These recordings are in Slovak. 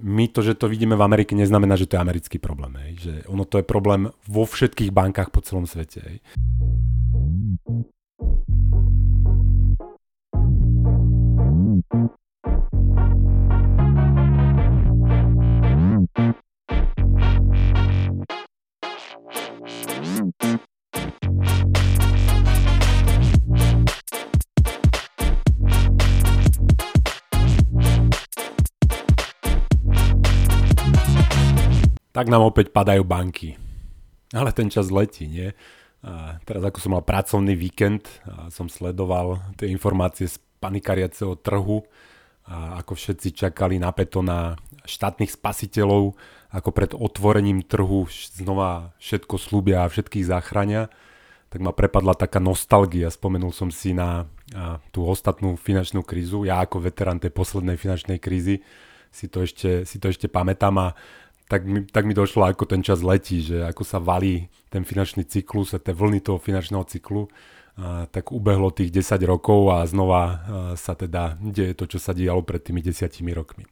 My to, že to vidíme v Amerike, neznamená, že to je americký problém. Hej. Že ono to je problém vo všetkých bankách po celom svete. Hej. Tak nám opäť padajú banky. Ale ten čas letí, nie? A teraz ako som mal pracovný víkend, a som sledoval tie informácie z panikariaceho trhu, a ako všetci čakali napeto na štátnych spasiteľov, ako pred otvorením trhu znova všetko slúbia a všetkých záchrania, tak ma prepadla taká nostalgia. Spomenul som si na tú ostatnú finančnú krízu. Ja ako veterán tej poslednej finančnej krízy si to ešte, si to ešte pamätám a tak mi, tak mi došlo, ako ten čas letí, že ako sa valí ten finančný cyklus a tie vlny toho finančného cyklu, a, tak ubehlo tých 10 rokov a znova sa teda deje to, čo sa dialo pred tými 10 rokmi.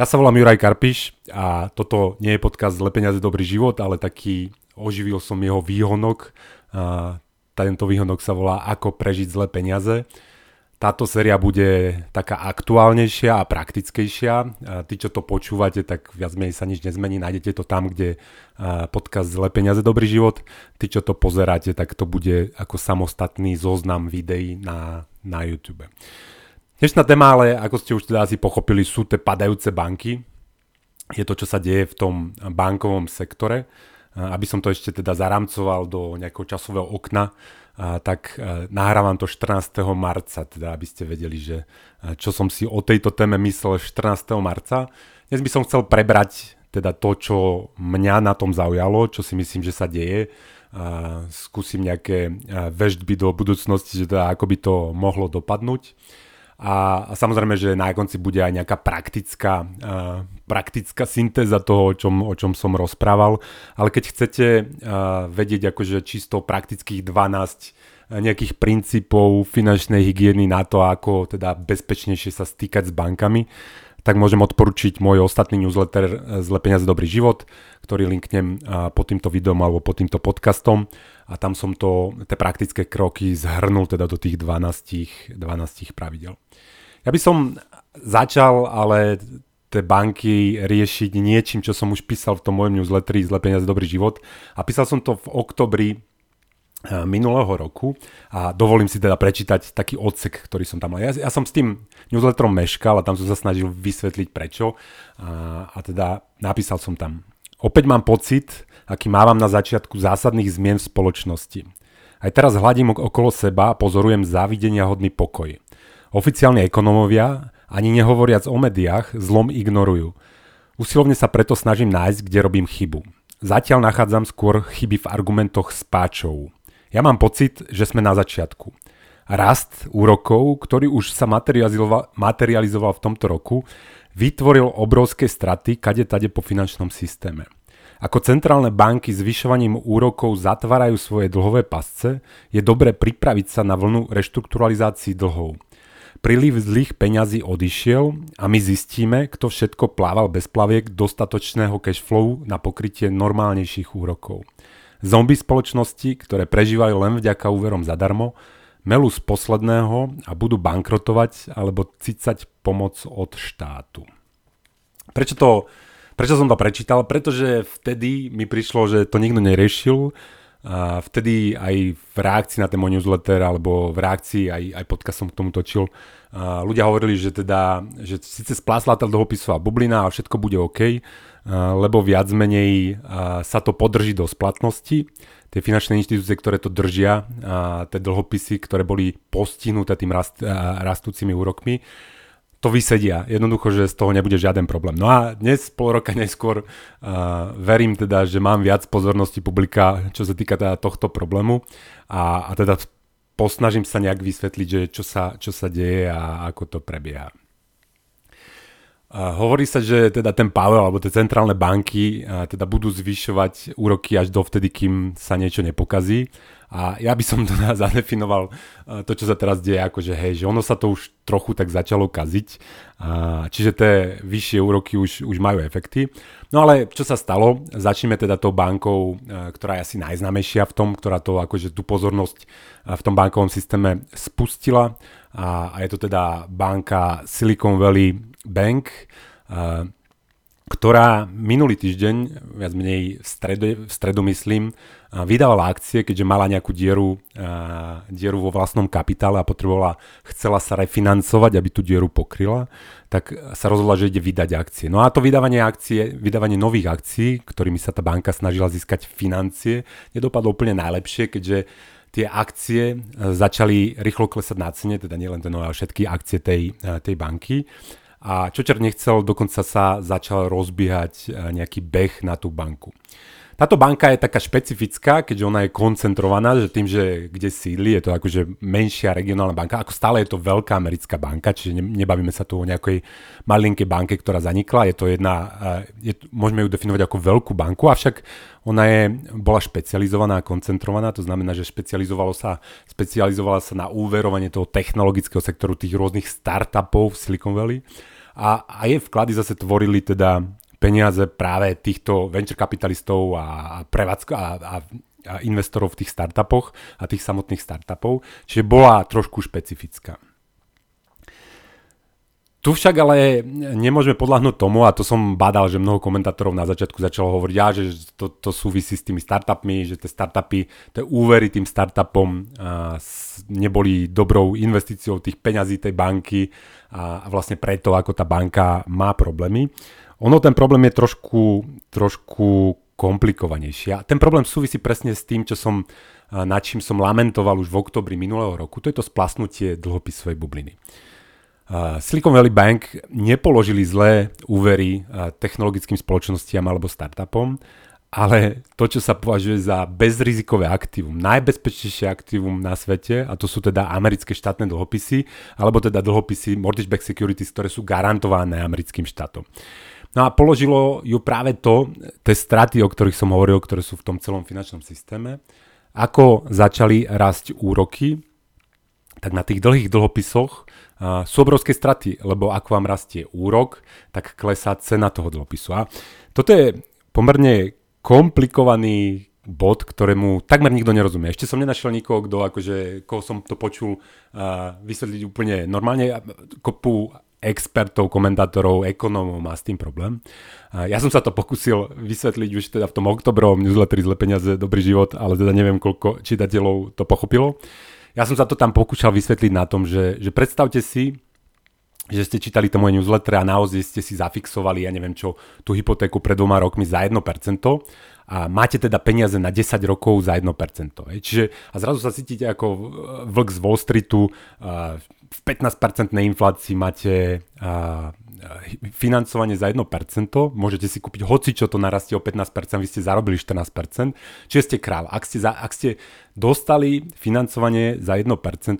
Ja sa volám Juraj Karpiš a toto nie je podcast Zle peniaze, dobrý život, ale taký oživil som jeho výhonok. A, tento výhonok sa volá Ako prežiť zlé peniaze táto séria bude taká aktuálnejšia a praktickejšia. Tí, čo to počúvate, tak viac menej sa nič nezmení. Nájdete to tam, kde podcast Zle peniaze, dobrý život. Tí, čo to pozeráte, tak to bude ako samostatný zoznam videí na, na YouTube. Dnešná téma, ale ako ste už teda asi pochopili, sú tie padajúce banky. Je to, čo sa deje v tom bankovom sektore. Aby som to ešte teda zaramcoval do nejakého časového okna, a, tak a, e, nahrávam to 14. marca, teda aby ste vedeli, že a, e, čo som si o tejto téme myslel 14. marca. Dnes by som chcel prebrať teda to, čo mňa na tom zaujalo, čo si myslím, že sa deje. A skúsim nejaké veždby do budúcnosti, že teda ako by to mohlo dopadnúť. A, a samozrejme, že na konci bude aj nejaká praktická, uh, praktická syntéza toho, o čom, o čom som rozprával. Ale keď chcete uh, vedieť akože čisto praktických 12 nejakých princípov finančnej hygieny na to, ako teda bezpečnejšie sa stýkať s bankami, tak môžem odporučiť môj ostatný newsletter Zle peniaze, dobrý život, ktorý linknem pod týmto videom alebo pod týmto podcastom a tam som to, tie praktické kroky zhrnul teda do tých 12, 12 pravidel. Ja by som začal ale tie banky riešiť niečím, čo som už písal v tom mojom newsletteri Zle peniaze, dobrý život a písal som to v oktobri Eh, minulého roku a dovolím si teda prečítať taký odsek, ktorý som tam mal. Ja, ja som s tým newsletterom meškal a tam som sa snažil vysvetliť prečo a, a teda napísal som tam. Opäť mám pocit, aký mávam na začiatku zásadných zmien v spoločnosti. Aj teraz hľadím okolo seba a pozorujem závidenia hodný pokoj. Oficiálni ekonomovia, ani nehovoriac o médiách, zlom ignorujú. Usilovne sa preto snažím nájsť, kde robím chybu. Zatiaľ nachádzam skôr chyby v argumentoch spáčov. Ja mám pocit, že sme na začiatku. Rast úrokov, ktorý už sa materializoval, v tomto roku, vytvoril obrovské straty kade tade po finančnom systéme. Ako centrálne banky zvyšovaním úrokov zatvárajú svoje dlhové pasce, je dobre pripraviť sa na vlnu reštrukturalizácií dlhov. Príliv zlých peňazí odišiel a my zistíme, kto všetko plával bez plaviek dostatočného cashflow na pokrytie normálnejších úrokov. Zombie spoločnosti, ktoré prežívajú len vďaka úverom zadarmo, melú z posledného a budú bankrotovať alebo cicať pomoc od štátu. Prečo, to, prečo som to prečítal? Pretože vtedy mi prišlo, že to nikto neriešil. A vtedy aj v reakcii na ten môj newsletter alebo v reakcii aj, aj podcast som k tomu točil, a ľudia hovorili, že teda, že síce splásla tá dlhopisová bublina a všetko bude OK, lebo viac menej sa to podrží do splatnosti. Tie finančné inštitúcie, ktoré to držia, tie dlhopisy, ktoré boli postihnuté tým rast, rastúcimi úrokmi, to vysedia. Jednoducho, že z toho nebude žiaden problém. No a dnes, pol roka neskôr, verím teda, že mám viac pozornosti publika, čo sa týka teda tohto problému a, a teda posnažím sa nejak vysvetliť, že čo sa, čo sa deje a ako to prebieha. Hovorí sa, že teda ten Pavel alebo tie centrálne banky teda budú zvyšovať úroky až dovtedy, kým sa niečo nepokazí. A ja by som to zadefinoval to, čo sa teraz deje, ako že hej, že ono sa to už trochu tak začalo kaziť, čiže tie vyššie úroky už, už majú efekty. No ale čo sa stalo? Začneme teda tou bankou, ktorá je asi najznamejšia v tom, ktorá to akože tú pozornosť v tom bankovom systéme spustila a, a je to teda banka Silicon Valley Bank, ktorá minulý týždeň, viac menej v stredu, v stredu myslím, vydávala akcie, keďže mala nejakú dieru, dieru vo vlastnom kapitále a potrebovala, chcela sa refinancovať, aby tú dieru pokryla, tak sa rozhodla, že ide vydať akcie. No a to vydávanie akcie, vydávanie nových akcií, ktorými sa tá banka snažila získať financie, nedopadlo úplne najlepšie, keďže tie akcie začali rýchlo klesať na cene, teda nielen ten, ale všetky akcie tej, tej banky. A čo čert nechcel, dokonca sa začal rozbiehať e, nejaký beh na tú banku. Táto banka je taká špecifická, keďže ona je koncentrovaná, že tým, že kde sídli, je to akože menšia regionálna banka, ako stále je to veľká americká banka, čiže nebavíme sa tu o nejakej malinkej banke, ktorá zanikla, je to jedna, e, je, môžeme ju definovať ako veľkú banku, avšak ona je, bola špecializovaná a koncentrovaná, to znamená, že špecializovalo sa, špecializovala sa na úverovanie toho technologického sektoru tých rôznych startupov v Silicon Valley a, a jej vklady zase tvorili teda peniaze práve týchto venture kapitalistov a, prevádzko a, a, a investorov v tých startupoch a tých samotných startupov, čiže bola trošku špecifická. Tu však ale nemôžeme podľahnúť tomu, a to som badal, že mnoho komentátorov na začiatku začalo hovoriť, že to, to súvisí s tými startupmi, že tie startupy, tie úvery tým startupom a, neboli dobrou investíciou tých peňazí tej banky a, a vlastne preto, ako tá banka má problémy. Ono ten problém je trošku, trošku komplikovanejší. A ten problém súvisí presne s tým, čo som, nad čím som lamentoval už v oktobri minulého roku. To je to splasnutie dlhopisovej bubliny. Silicon Valley Bank nepoložili zlé úvery technologickým spoločnostiam alebo startupom, ale to, čo sa považuje za bezrizikové aktívum, najbezpečnejšie aktívum na svete, a to sú teda americké štátne dlhopisy, alebo teda dlhopisy mortgage-backed securities, ktoré sú garantované americkým štátom. No a položilo ju práve to, tie straty, o ktorých som hovoril, ktoré sú v tom celom finančnom systéme, ako začali rásť úroky, tak na tých dlhých dlhopisoch sú obrovské straty, lebo ak vám rastie úrok, tak klesá cena toho dlhopisu. A toto je pomerne komplikovaný bod, ktorému takmer nikto nerozumie. Ešte som nenašiel nikoho, kto akože, koho som to počul uh, vysvetliť úplne normálne. Kopu expertov, komentátorov, ekonómov má s tým problém. Uh, ja som sa to pokusil vysvetliť už teda v tom oktobrovom newsletteri Zle peniaze, dobrý život, ale teda neviem, koľko čitateľov to pochopilo. Uh, ja som sa to tam pokúšal vysvetliť na tom, že, že predstavte si, že ste čítali to moje newsletter a naozaj ste si zafixovali, ja neviem čo, tú hypotéku pred dvoma rokmi za 1% a máte teda peniaze na 10 rokov za 1%. Čiže a zrazu sa cítite ako vlk z Wall Streetu, v 15% inflácii máte financovanie za 1%, môžete si kúpiť hoci čo to narastie o 15%, vy ste zarobili 14%, čiže ste král. Ak ste, za, ak ste dostali financovanie za 1%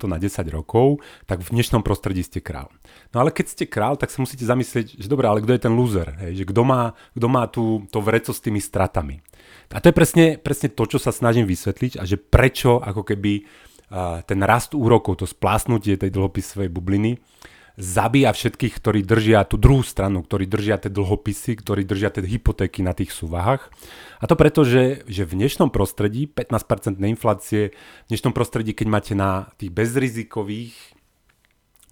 na 10 rokov, tak v dnešnom prostredí ste král. No ale keď ste král, tak sa musíte zamyslieť, že dobre, ale kto je ten loser? Hej? Že kto má, kto má tú, to vreco s tými stratami? A to je presne, presne to, čo sa snažím vysvetliť a že prečo ako keby ten rast úrokov, to splásnutie tej dlhopisovej bubliny zabíja všetkých, ktorí držia tú druhú stranu, ktorí držia tie dlhopisy, ktorí držia tie hypotéky na tých súvahách. A to preto, že, že v dnešnom prostredí, 15% inflácie, v dnešnom prostredí, keď máte na tých bezrizikových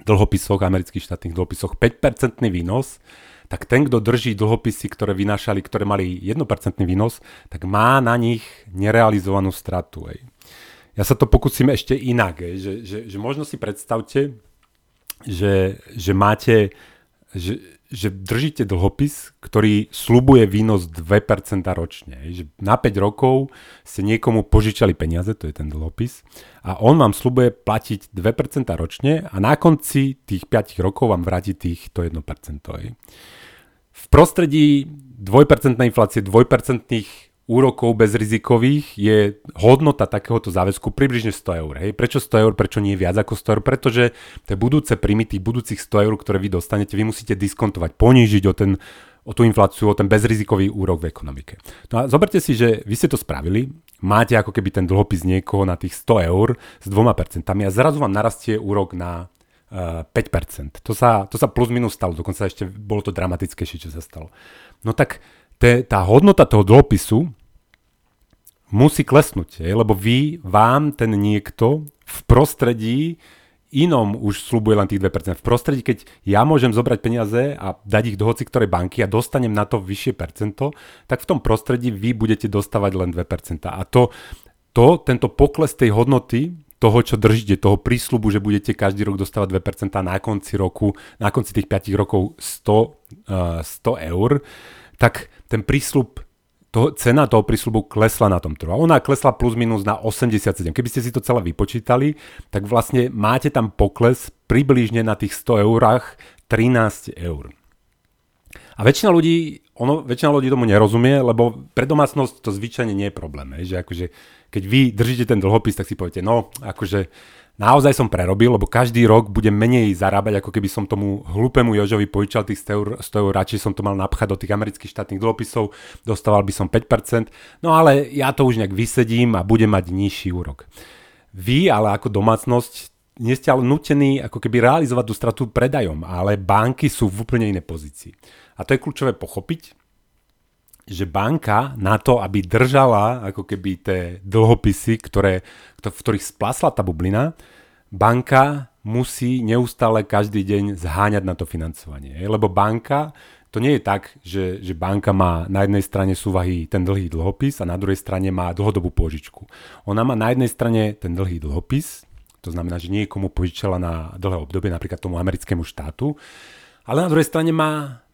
dlhopisoch, amerických štátnych dlhopisoch 5% výnos, tak ten, kto drží dlhopisy, ktoré vynášali, ktoré mali 1% výnos, tak má na nich nerealizovanú stratu. Ej. Ja sa to pokúsim ešte inak, ej, že, že, že možno si predstavte, že, že máte, že, že držíte dlhopis, ktorý slubuje výnos 2% ročne. Že na 5 rokov ste niekomu požičali peniaze, to je ten dlhopis, a on vám slubuje platiť 2% ročne a na konci tých 5 rokov vám vráti tých to 1%. V prostredí 2% inflácie, 2% úrokov bezrizikových je hodnota takéhoto záväzku približne 100 eur. Hej. Prečo 100 eur, prečo nie viac ako 100 eur? Pretože tie budúce tých budúcich 100 eur, ktoré vy dostanete, vy musíte diskontovať, ponížiť o, ten, o tú infláciu, o ten bezrizikový úrok v ekonomike. No a zoberte si, že vy ste to spravili máte ako keby ten dlhopis niekoho na tých 100 eur s 2% a zrazu vám narastie úrok na uh, eh, 5%. To sa, to sa plus minus stalo, dokonca ešte bolo to dramatickejšie, čo sa stalo. No tak te, tá hodnota toho dlhopisu musí klesnúť, je, lebo vy, vám ten niekto v prostredí inom už slúbuje len tých 2%. V prostredí, keď ja môžem zobrať peniaze a dať ich do hoci ktorej banky a dostanem na to vyššie percento, tak v tom prostredí vy budete dostávať len 2%. A to, to tento pokles tej hodnoty toho, čo držíte, toho prísľubu, že budete každý rok dostávať 2% a na konci roku, na konci tých 5 rokov 100, uh, 100 eur, tak ten prísľub to, cena toho prísľubu klesla na tom trhu. Ona klesla plus minus na 87. Keby ste si to celé vypočítali, tak vlastne máte tam pokles približne na tých 100 eurách 13 eur. A väčšina ľudí, ono, väčšina ľudí tomu nerozumie, lebo pre domácnosť to zvyčajne nie je problém. Je, že akože, keď vy držíte ten dlhopis, tak si poviete, no akože naozaj som prerobil, lebo každý rok budem menej zarábať, ako keby som tomu hlupému Jožovi požičal tých 100 eur, 100 eur, radšej som to mal napchať do tých amerických štátnych dlhopisov, dostával by som 5%, no ale ja to už nejak vysedím a budem mať nižší úrok. Vy ale ako domácnosť nie ste ale nutení ako keby realizovať tú stratu predajom, ale banky sú v úplne inej pozícii. A to je kľúčové pochopiť, že banka na to, aby držala ako keby tie dlhopisy, ktoré, v ktorých splasla tá bublina, banka musí neustále každý deň zháňať na to financovanie. Lebo banka, to nie je tak, že, že banka má na jednej strane súvahy ten dlhý dlhopis a na druhej strane má dlhodobú požičku. Ona má na jednej strane ten dlhý dlhopis, to znamená, že niekomu požičala na dlhé obdobie, napríklad tomu americkému štátu, ale na druhej strane má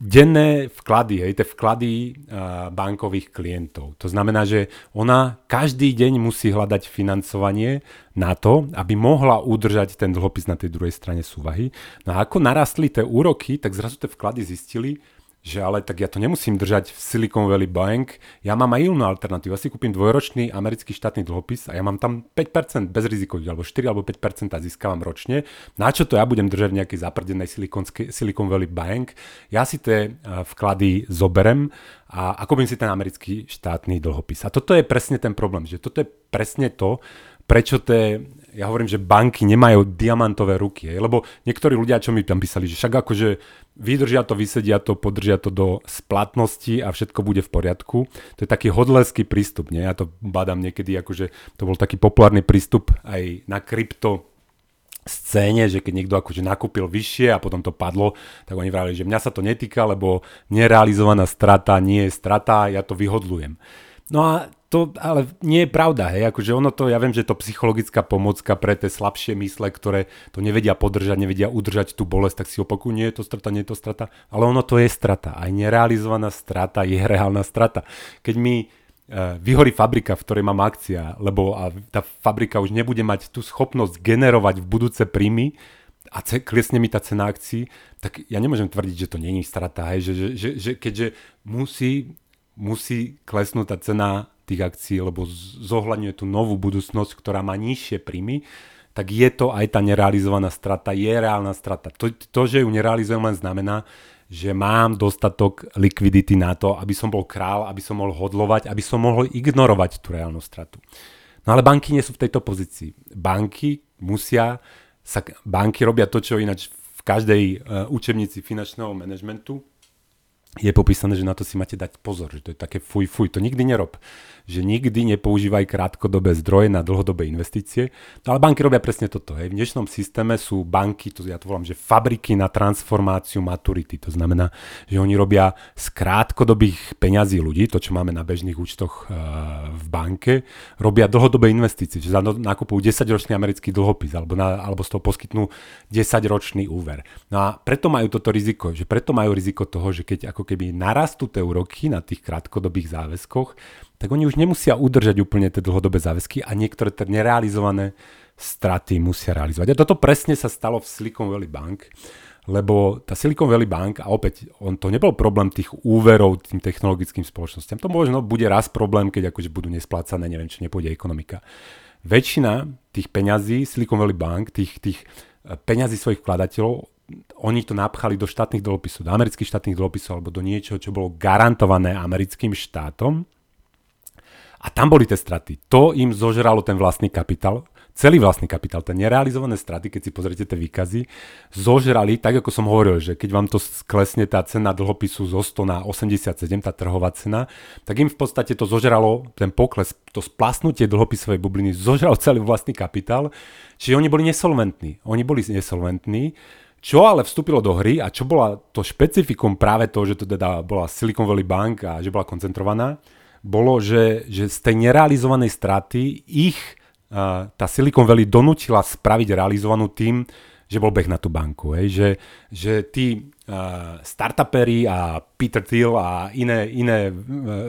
denné vklady, hej, tie vklady uh, bankových klientov. To znamená, že ona každý deň musí hľadať financovanie na to, aby mohla udržať ten dlhopis na tej druhej strane súvahy. No a ako narastli tie úroky, tak zrazu tie vklady zistili, že ale tak ja to nemusím držať v Silicon Valley Bank, ja mám aj inú alternatívu. Ja si kúpim dvojročný americký štátny dlhopis a ja mám tam 5% bez rizikových, alebo 4 alebo 5% získavam ročne. Na čo to ja budem držať v nejakej zaprdenej Silicon Valley Bank? Ja si tie eh, vklady zoberem a, a si ten americký štátny dlhopis. A toto je presne ten problém, že toto je presne to, prečo tie ja hovorím, že banky nemajú diamantové ruky, lebo niektorí ľudia, čo mi tam písali, že však akože vydržia to, vysedia to, podržia to do splatnosti a všetko bude v poriadku. To je taký hodleský prístup, nie? Ja to badám niekedy, akože to bol taký populárny prístup aj na krypto scéne, že keď niekto akože nakúpil vyššie a potom to padlo, tak oni vravili, že mňa sa to netýka, lebo nerealizovaná strata nie je strata, ja to vyhodlujem. No a to ale nie je pravda, hej, akože ono to, ja viem, že to psychologická pomocka pre tie slabšie mysle, ktoré to nevedia podržať, nevedia udržať tú bolesť, tak si opakujú, nie je to strata, nie je to strata, ale ono to je strata, aj nerealizovaná strata je reálna strata. Keď mi uh, vyhorí fabrika, v ktorej mám akcia, lebo a tá fabrika už nebude mať tú schopnosť generovať v budúce príjmy, a ce, klesne mi tá cena akcií, tak ja nemôžem tvrdiť, že to není strata, hej, že, že, že, že keďže musí, musí klesnúť tá cena tých akcií, lebo zohľadňuje tú novú budúcnosť, ktorá má nižšie príjmy, tak je to aj tá nerealizovaná strata, je reálna strata. To, to že ju nerealizujem, len znamená, že mám dostatok likvidity na to, aby som bol král, aby som mohol hodlovať, aby som mohol ignorovať tú reálnu stratu. No ale banky nie sú v tejto pozícii. Banky musia, sa, banky robia to, čo ináč v každej uh, učebnici finančného manažmentu je popísané, že na to si máte dať pozor, že to je také fuj, fuj, to nikdy nerob že nikdy nepoužívaj krátkodobé zdroje na dlhodobé investície. No ale banky robia presne toto. Hej. V dnešnom systéme sú banky, to ja to volám, že fabriky na transformáciu maturity. To znamená, že oni robia z krátkodobých peňazí ľudí, to čo máme na bežných účtoch uh, v banke, robia dlhodobé investície, že nakupujú 10-ročný americký dlhopis alebo, na, alebo z toho poskytnú 10-ročný úver. No a preto majú toto riziko, že preto majú riziko toho, že keď ako keby narastú tie úroky na tých krátkodobých záväzkoch, tak oni už nemusia udržať úplne tie dlhodobé záväzky a niektoré tie nerealizované straty musia realizovať. A toto presne sa stalo v Silicon Valley Bank, lebo tá Silicon Valley Bank, a opäť, on to nebol problém tých úverov tým technologickým spoločnosťam, to možno bude raz problém, keď akože budú nesplácané, neviem, či nepôjde ekonomika. Väčšina tých peňazí Silicon Valley Bank, tých, tých eh, peňazí svojich vkladateľov, oni to napchali do štátnych dlhopisov, do amerických štátnych dlhopisov alebo do niečoho, čo bolo garantované americkým štátom A tam boli tie straty. To im zožralo ten vlastný kapitál celý vlastný kapitál, tie nerealizované straty, keď si pozriete tie výkazy, zožrali, tak ako som hovoril, že keď vám to sklesne tá cena dlhopisu zo 100 na 87, tá trhová cena, tak im v podstate to zožralo, ten pokles, to splasnutie dlhopisovej bubliny, zožralo celý vlastný kapitál, čiže oni boli nesolventní. Oni boli nesolventní, čo ale vstúpilo do hry a čo bola to špecifikum práve to, že to teda bola Silicon Valley Bank a že bola koncentrovaná, bolo, že, že z tej nerealizovanej straty ich tá Silicon Valley donútila spraviť realizovanú tým, že bol beh na tú banku. Hej? Že, že tí uh, startupery a Peter Thiel a iné, iné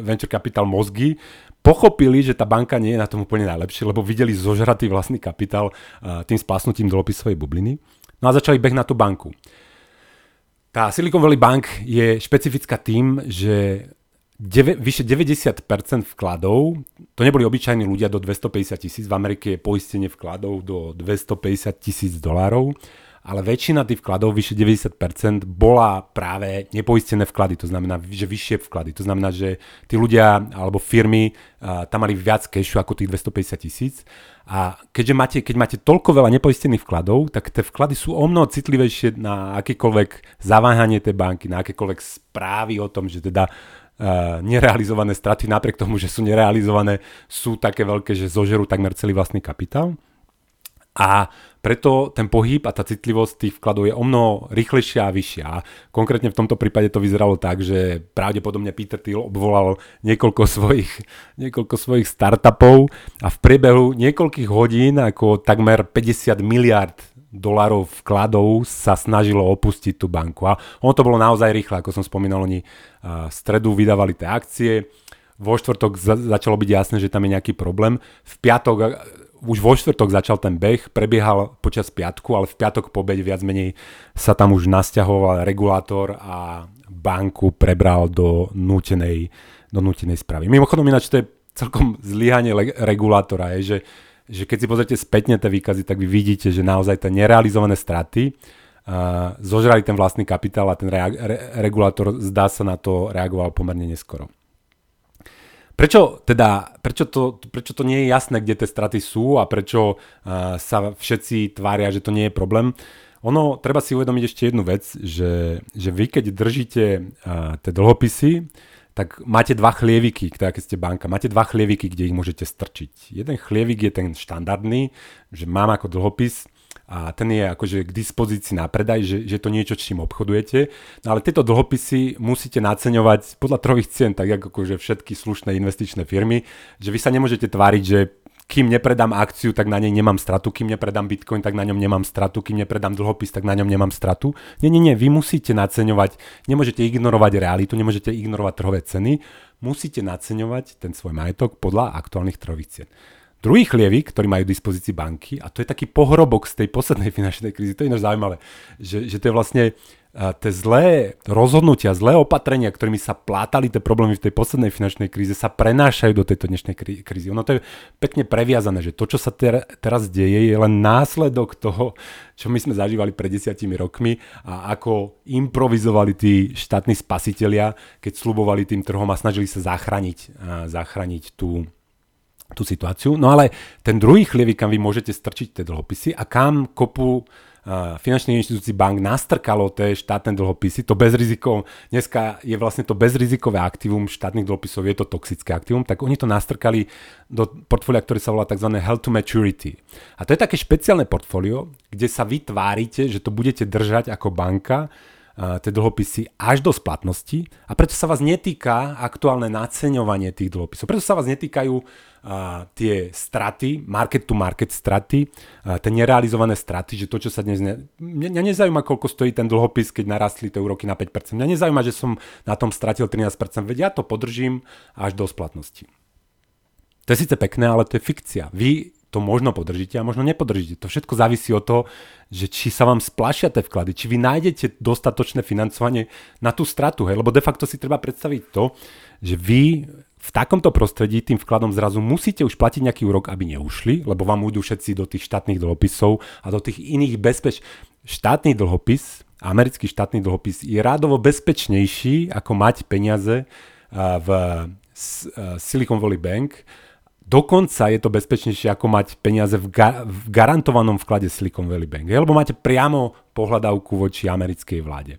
venture capital mozgy pochopili, že tá banka nie je na tom úplne najlepšie, lebo videli zožratý vlastný kapitál uh, tým spásnutím dlhopisovej bubliny. No a začali beh na tú banku. Tá Silicon Valley Bank je špecifická tým, že vyše 90% vkladov, to neboli obyčajní ľudia do 250 tisíc, v Amerike je poistenie vkladov do 250 tisíc dolárov, ale väčšina tých vkladov, vyše 90%, bola práve nepoistené vklady, to znamená, že vyššie vklady. To znamená, že tí ľudia alebo firmy uh, tam mali viac cashu ako tých 250 tisíc. A keďže máte, keď máte toľko veľa nepoistených vkladov, tak tie vklady sú o mnoho citlivejšie na akékoľvek zaváhanie tej banky, na akékoľvek správy o tom, že teda Uh, nerealizované straty, napriek tomu, že sú nerealizované, sú také veľké, že zožerú takmer celý vlastný kapitál. A preto ten pohyb a tá citlivosť tých vkladov je o mnoho rýchlejšia a vyššia. Konkrétne v tomto prípade to vyzeralo tak, že pravdepodobne Peter Thiel obvolal niekoľko svojich, niekoľko svojich startupov a v priebehu niekoľkých hodín ako takmer 50 miliard dolárov vkladov sa snažilo opustiť tú banku. A ono to bolo naozaj rýchle, ako som spomínal, oni v stredu vydávali tie akcie, vo štvrtok za- začalo byť jasné, že tam je nejaký problém. V piatok, už vo štvrtok začal ten beh, prebiehal počas piatku, ale v piatok po obede viac menej sa tam už nasťahoval regulátor a banku prebral do nútenej, do nútenej správy. Mimochodom ináč to je celkom zlyhanie le- regulátora, je, že že keď si pozrite spätne tie výkazy, tak vy vidíte, že naozaj tie nerealizované straty uh, zožrali ten vlastný kapitál a ten rea- re- regulátor zdá sa na to reagoval pomerne neskoro. Prečo teda, prečo to, prečo to nie je jasné, kde tie straty sú a prečo uh, sa všetci tvária, že to nie je problém? Ono, treba si uvedomiť ešte jednu vec, že, že vy keď držíte uh, tie dlhopisy, tak máte dva chlieviky, teda keď ste banka, máte dva chlieviky, kde ich môžete strčiť. Jeden chlievik je ten štandardný, že mám ako dlhopis a ten je akože k dispozícii na predaj, že, že to niečo, čím obchodujete. No ale tieto dlhopisy musíte naceňovať podľa trhových cien, tak ako akože všetky slušné investičné firmy, že vy sa nemôžete tváriť, že kým nepredám akciu, tak na nej nemám stratu, kým nepredám bitcoin, tak na ňom nemám stratu, kým nepredám dlhopis, tak na ňom nemám stratu. Nie, nie, nie, vy musíte naceňovať, nemôžete ignorovať realitu, nemôžete ignorovať trhové ceny, musíte naceňovať ten svoj majetok podľa aktuálnych trhových cien. Druhý chlievik, ktorý majú v dispozícii banky, a to je taký pohrobok z tej poslednej finančnej krízy, to je ináč zaujímavé, že, že to je vlastne tie zlé rozhodnutia, zlé opatrenia, ktorými sa plátali tie problémy v tej poslednej finančnej kríze, sa prenášajú do tejto dnešnej krízy. Ono to je pekne previazané, že to, čo sa ter- teraz deje, je len následok toho, čo my sme zažívali pred desiatimi rokmi a ako improvizovali tí štátni spasitelia, keď slubovali tým trhom a snažili sa zachrániť, zachrániť tú, tú situáciu. No ale ten druhý chlievik, kam vy môžete strčiť tie dlhopisy a kam kopu finančných inštitúcií bank nastrkalo tie štátne dlhopisy, to bezriziko, dneska je vlastne to bezrizikové aktívum štátnych dlhopisov, je to toxické aktívum, tak oni to nastrkali do portfólia, ktoré sa volá tzv. Held to Maturity. A to je také špeciálne portfólio, kde sa vytvárite, že to budete držať ako banka, tie dlhopisy až do splatnosti a preto sa vás netýka aktuálne naceňovanie tých dlhopisov. Preto sa vás netýkajú a, tie straty, market to market straty, a, tie nerealizované straty, že to, čo sa dnes... Ne, mňa nezaujíma, koľko stojí ten dlhopis, keď narastli tie úroky na 5%. Mňa nezaujíma, že som na tom stratil 13%, veď ja to podržím až do splatnosti. To je síce pekné, ale to je fikcia. Vy to možno podržíte a možno nepodržíte. To všetko závisí od toho, že či sa vám splašia tie vklady, či vy nájdete dostatočné financovanie na tú stratu. Hej? Lebo de facto si treba predstaviť to, že vy v takomto prostredí tým vkladom zrazu musíte už platiť nejaký úrok, aby neušli, lebo vám ujdu všetci do tých štátnych dlhopisov a do tých iných bezpeč... Štátny dlhopis, americký štátny dlhopis je rádovo bezpečnejší, ako mať peniaze v Silicon Valley Bank, Dokonca je to bezpečnejšie ako mať peniaze v, ga- v garantovanom vklade Silicon Valley Bank, lebo máte priamo pohľadavku voči americkej vláde.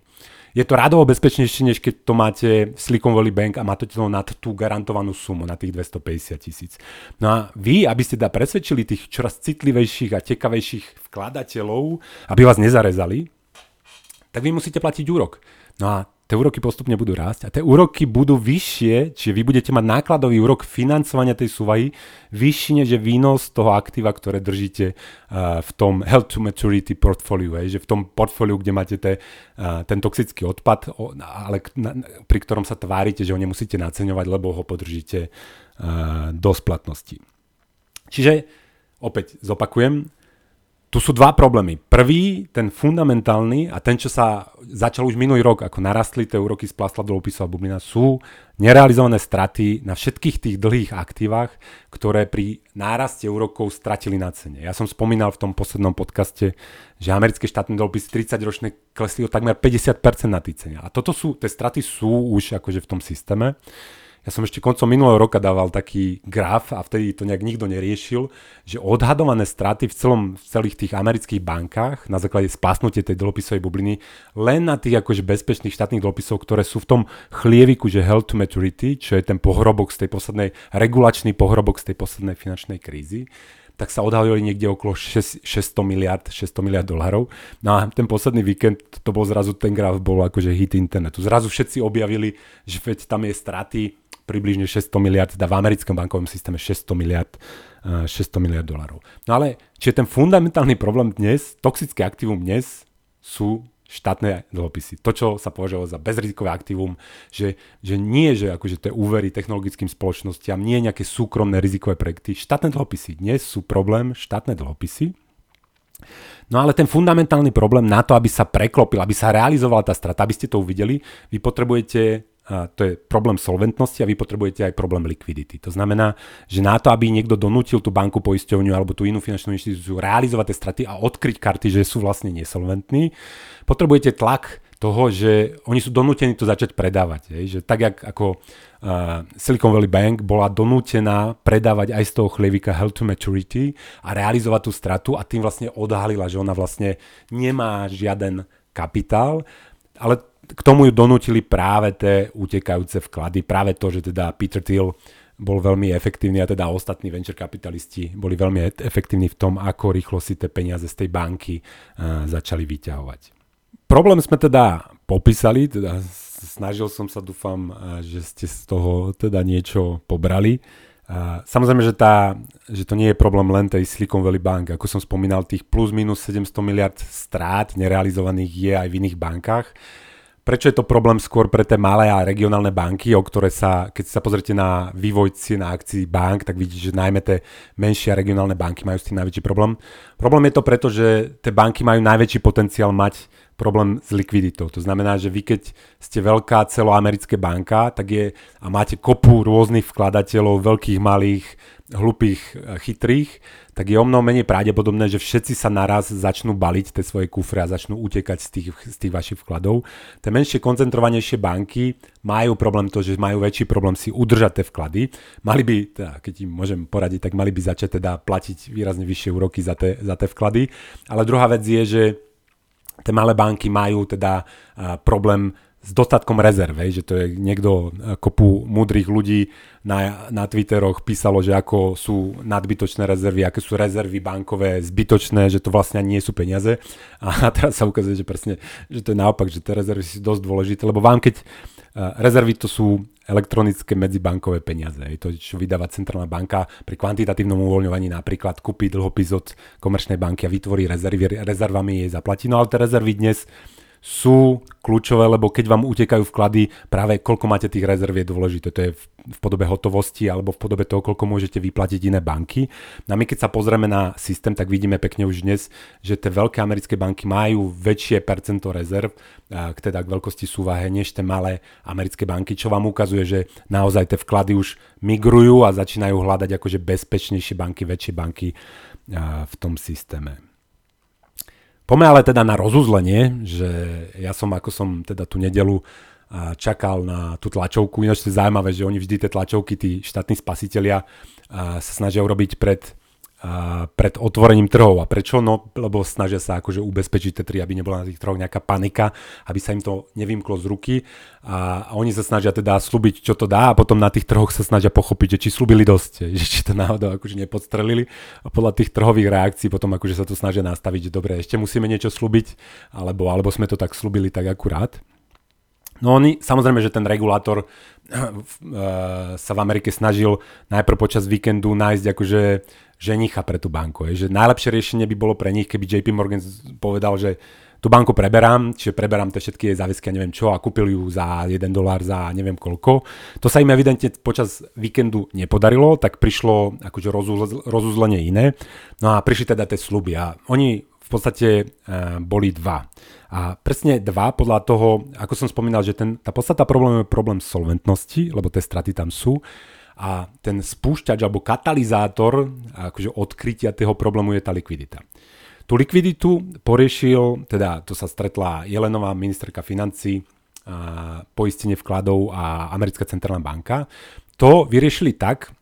Je to radovo bezpečnejšie, než keď to máte Silicon Valley Bank a máte to nad tú garantovanú sumu, na tých 250 tisíc. No a vy, aby ste da presvedčili tých čoraz citlivejších a tekavejších vkladateľov, aby vás nezarezali, tak vy musíte platiť úrok. No a tie úroky postupne budú rásť a tie úroky budú vyššie, čiže vy budete mať nákladový úrok financovania tej súvahy vyšší než je výnos toho aktíva, ktoré držíte uh, v tom health to maturity portfóliu, že v tom portfóliu, kde máte te, uh, ten toxický odpad, ale na, pri ktorom sa tvárite, že ho nemusíte naceňovať, lebo ho podržíte uh, do splatnosti. Čiže opäť zopakujem, tu sú dva problémy. Prvý, ten fundamentálny a ten, čo sa začal už minulý rok, ako narastli tie úroky z plastla dlhopisov a bublina, sú nerealizované straty na všetkých tých dlhých aktívach, ktoré pri náraste úrokov stratili na cene. Ja som spomínal v tom poslednom podcaste, že americké štátne dlhopisy 30 ročné klesli o takmer 50% na tých cene. A toto sú, tie straty sú už akože v tom systéme. Ja som ešte koncom minulého roka dával taký graf a vtedy to nejak nikto neriešil, že odhadované straty v, celom, v celých tých amerických bankách na základe spásnutia tej dlhopisovej bubliny len na tých akože bezpečných štátnych dlhopisov, ktoré sú v tom chlieviku, že held to maturity, čo je ten pohrobok z tej poslednej, regulačný pohrobok z tej poslednej finančnej krízy, tak sa odhalili niekde okolo 6, 600 miliard, 600 miliard dolárov. No a ten posledný víkend, to bol zrazu, ten graf bol akože hit internetu. Zrazu všetci objavili, že veď tam je straty približne 600 miliard, teda v americkom bankovom systéme 600 miliard, 600 eh, miliard dolarov. No ale, či je ten fundamentálny problém dnes, toxické aktívum dnes sú štátne dlhopisy. To, čo sa považovalo za bezrizikové aktívum, že, že nie, že akože tie úvery technologickým spoločnostiam, nie nejaké súkromné rizikové projekty. Štátne dlhopisy dnes sú problém, štátne dlhopisy. No ale ten fundamentálny problém na to, aby sa preklopil, aby sa realizovala tá strata, aby ste to uvideli, vy potrebujete to je problém solventnosti a vy potrebujete aj problém likvidity. To znamená, že na to, aby niekto donútil tú banku, poisťovňu alebo tú inú finančnú inštitúciu realizovať tie straty a odkryť karty, že sú vlastne nesolventní, potrebujete tlak toho, že oni sú donútení to začať predávať. Je? Že tak, jak ako uh, Silicon Valley Bank bola donútená predávať aj z toho chlievika Held to Maturity a realizovať tú stratu a tým vlastne odhalila, že ona vlastne nemá žiaden kapitál, ale k tomu ju donútili práve tie utekajúce vklady, práve to, že teda Peter Thiel bol veľmi efektívny a teda ostatní venture kapitalisti boli veľmi e- efektívni v tom, ako rýchlo si tie peniaze z tej banky uh, začali vyťahovať. Problém sme teda popísali, teda snažil som sa, dúfam, že ste z toho teda niečo pobrali. Samozrejme, že, tá, že to nie je problém len tej Silicon Valley Bank. Ako som spomínal, tých plus minus 700 miliard strát nerealizovaných je aj v iných bankách. Prečo je to problém skôr pre tie malé a regionálne banky, o ktoré sa, keď sa pozrite na vývoj cien akcií bank, tak vidíte, že najmä tie menšie a regionálne banky majú s tým najväčší problém. Problém je to preto, že tie banky majú najväčší potenciál mať problém s likviditou. To znamená, že vy keď ste veľká celoamerická banka tak je, a máte kopu rôznych vkladateľov, veľkých, malých, hlupých, chytrých, tak je o mnoho menej pravdepodobné, že všetci sa naraz začnú baliť tie svoje kufre a začnú utekať z tých, z tých vašich vkladov. Tie menšie, koncentrovanejšie banky majú problém to, že majú väčší problém si udržať tie vklady. Mali by, teda, keď im môžem poradiť, tak mali by začať teda platiť výrazne vyššie úroky za tie, za tie vklady. Ale druhá vec je, že tie malé banky majú teda problém s dostatkom rezerv, že to je niekto, kopu múdrych ľudí na, na Twitteroch písalo, že ako sú nadbytočné rezervy, aké sú rezervy bankové zbytočné, že to vlastne nie sú peniaze. A teraz sa ukazuje, že presne, že to je naopak, že tie rezervy sú dosť dôležité, lebo vám keď rezervy to sú elektronické medzibankové peniaze. Je to, čo vydáva centrálna banka pri kvantitatívnom uvoľňovaní napríklad kúpi dlhopis od komerčnej banky a vytvorí rezervy, rezervami jej zaplatí. No ale tie rezervy dnes sú kľúčové, lebo keď vám utekajú vklady, práve koľko máte tých rezerv je dôležité. To je v podobe hotovosti alebo v podobe toho, koľko môžete vyplatiť iné banky. No a my keď sa pozrieme na systém, tak vidíme pekne už dnes, že tie veľké americké banky majú väčšie percento rezerv, teda k veľkosti súvahe, než tie malé americké banky, čo vám ukazuje, že naozaj tie vklady už migrujú a začínajú hľadať akože bezpečnejšie banky, väčšie banky v tom systéme. Poďme ale teda na rozuzlenie, že ja som, ako som teda tú nedelu čakal na tú tlačovku. Ináč to je zaujímavé, že oni vždy tie tlačovky, tí štátni spasitelia sa snažia urobiť pred pred otvorením trhov. A prečo? No, lebo snažia sa akože ubezpečiť tie aby nebola na tých trhoch nejaká panika, aby sa im to nevymklo z ruky. A oni sa snažia teda slúbiť, čo to dá a potom na tých trhoch sa snažia pochopiť, že či slúbili dosť, že či to náhodou akože nepodstrelili. A podľa tých trhových reakcií potom akože sa to snažia nastaviť, že dobre, ešte musíme niečo slúbiť, alebo, alebo sme to tak slúbili tak akurát. No oni, samozrejme, že ten regulátor uh, sa v Amerike snažil najprv počas víkendu nájsť akože ženicha pre tú banku. Že najlepšie riešenie by bolo pre nich, keby JP Morgan povedal, že tú banku preberám, čiže preberám tie všetky jej záväzky a neviem čo a kúpil ju za 1 dolár za neviem koľko. To sa im evidentne počas víkendu nepodarilo, tak prišlo akože rozuzlenie iné. No a prišli teda tie sluby a oni v podstate e, boli dva. A presne dva podľa toho, ako som spomínal, že ten, tá podstata problému je problém solventnosti, lebo tie straty tam sú a ten spúšťač alebo katalizátor akože odkrytia toho problému je tá likvidita. Tú likviditu poriešil, teda to sa stretla Jelenová ministerka financí, poistenie vkladov a Americká centrálna banka. To vyriešili tak,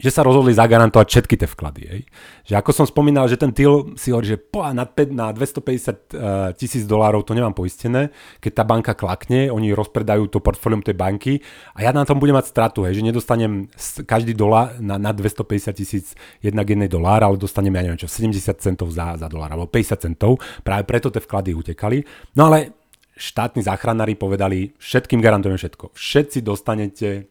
že sa rozhodli zagarantovať všetky tie vklady. Hej. Že ako som spomínal, že ten deal si hovorí, že po, na, na 250 uh, tisíc dolárov to nemám poistené, keď tá banka klakne, oni rozpredajú to portfólium tej banky a ja na tom budem mať stratu, hej, že nedostanem každý dolár na, na 250 tisíc jednak jednej dolár, ale dostanem, ja neviem čo, 70 centov za, za dolár, alebo 50 centov, práve preto tie vklady utekali. No ale štátni záchranári povedali, všetkým garantujeme všetko. Všetci dostanete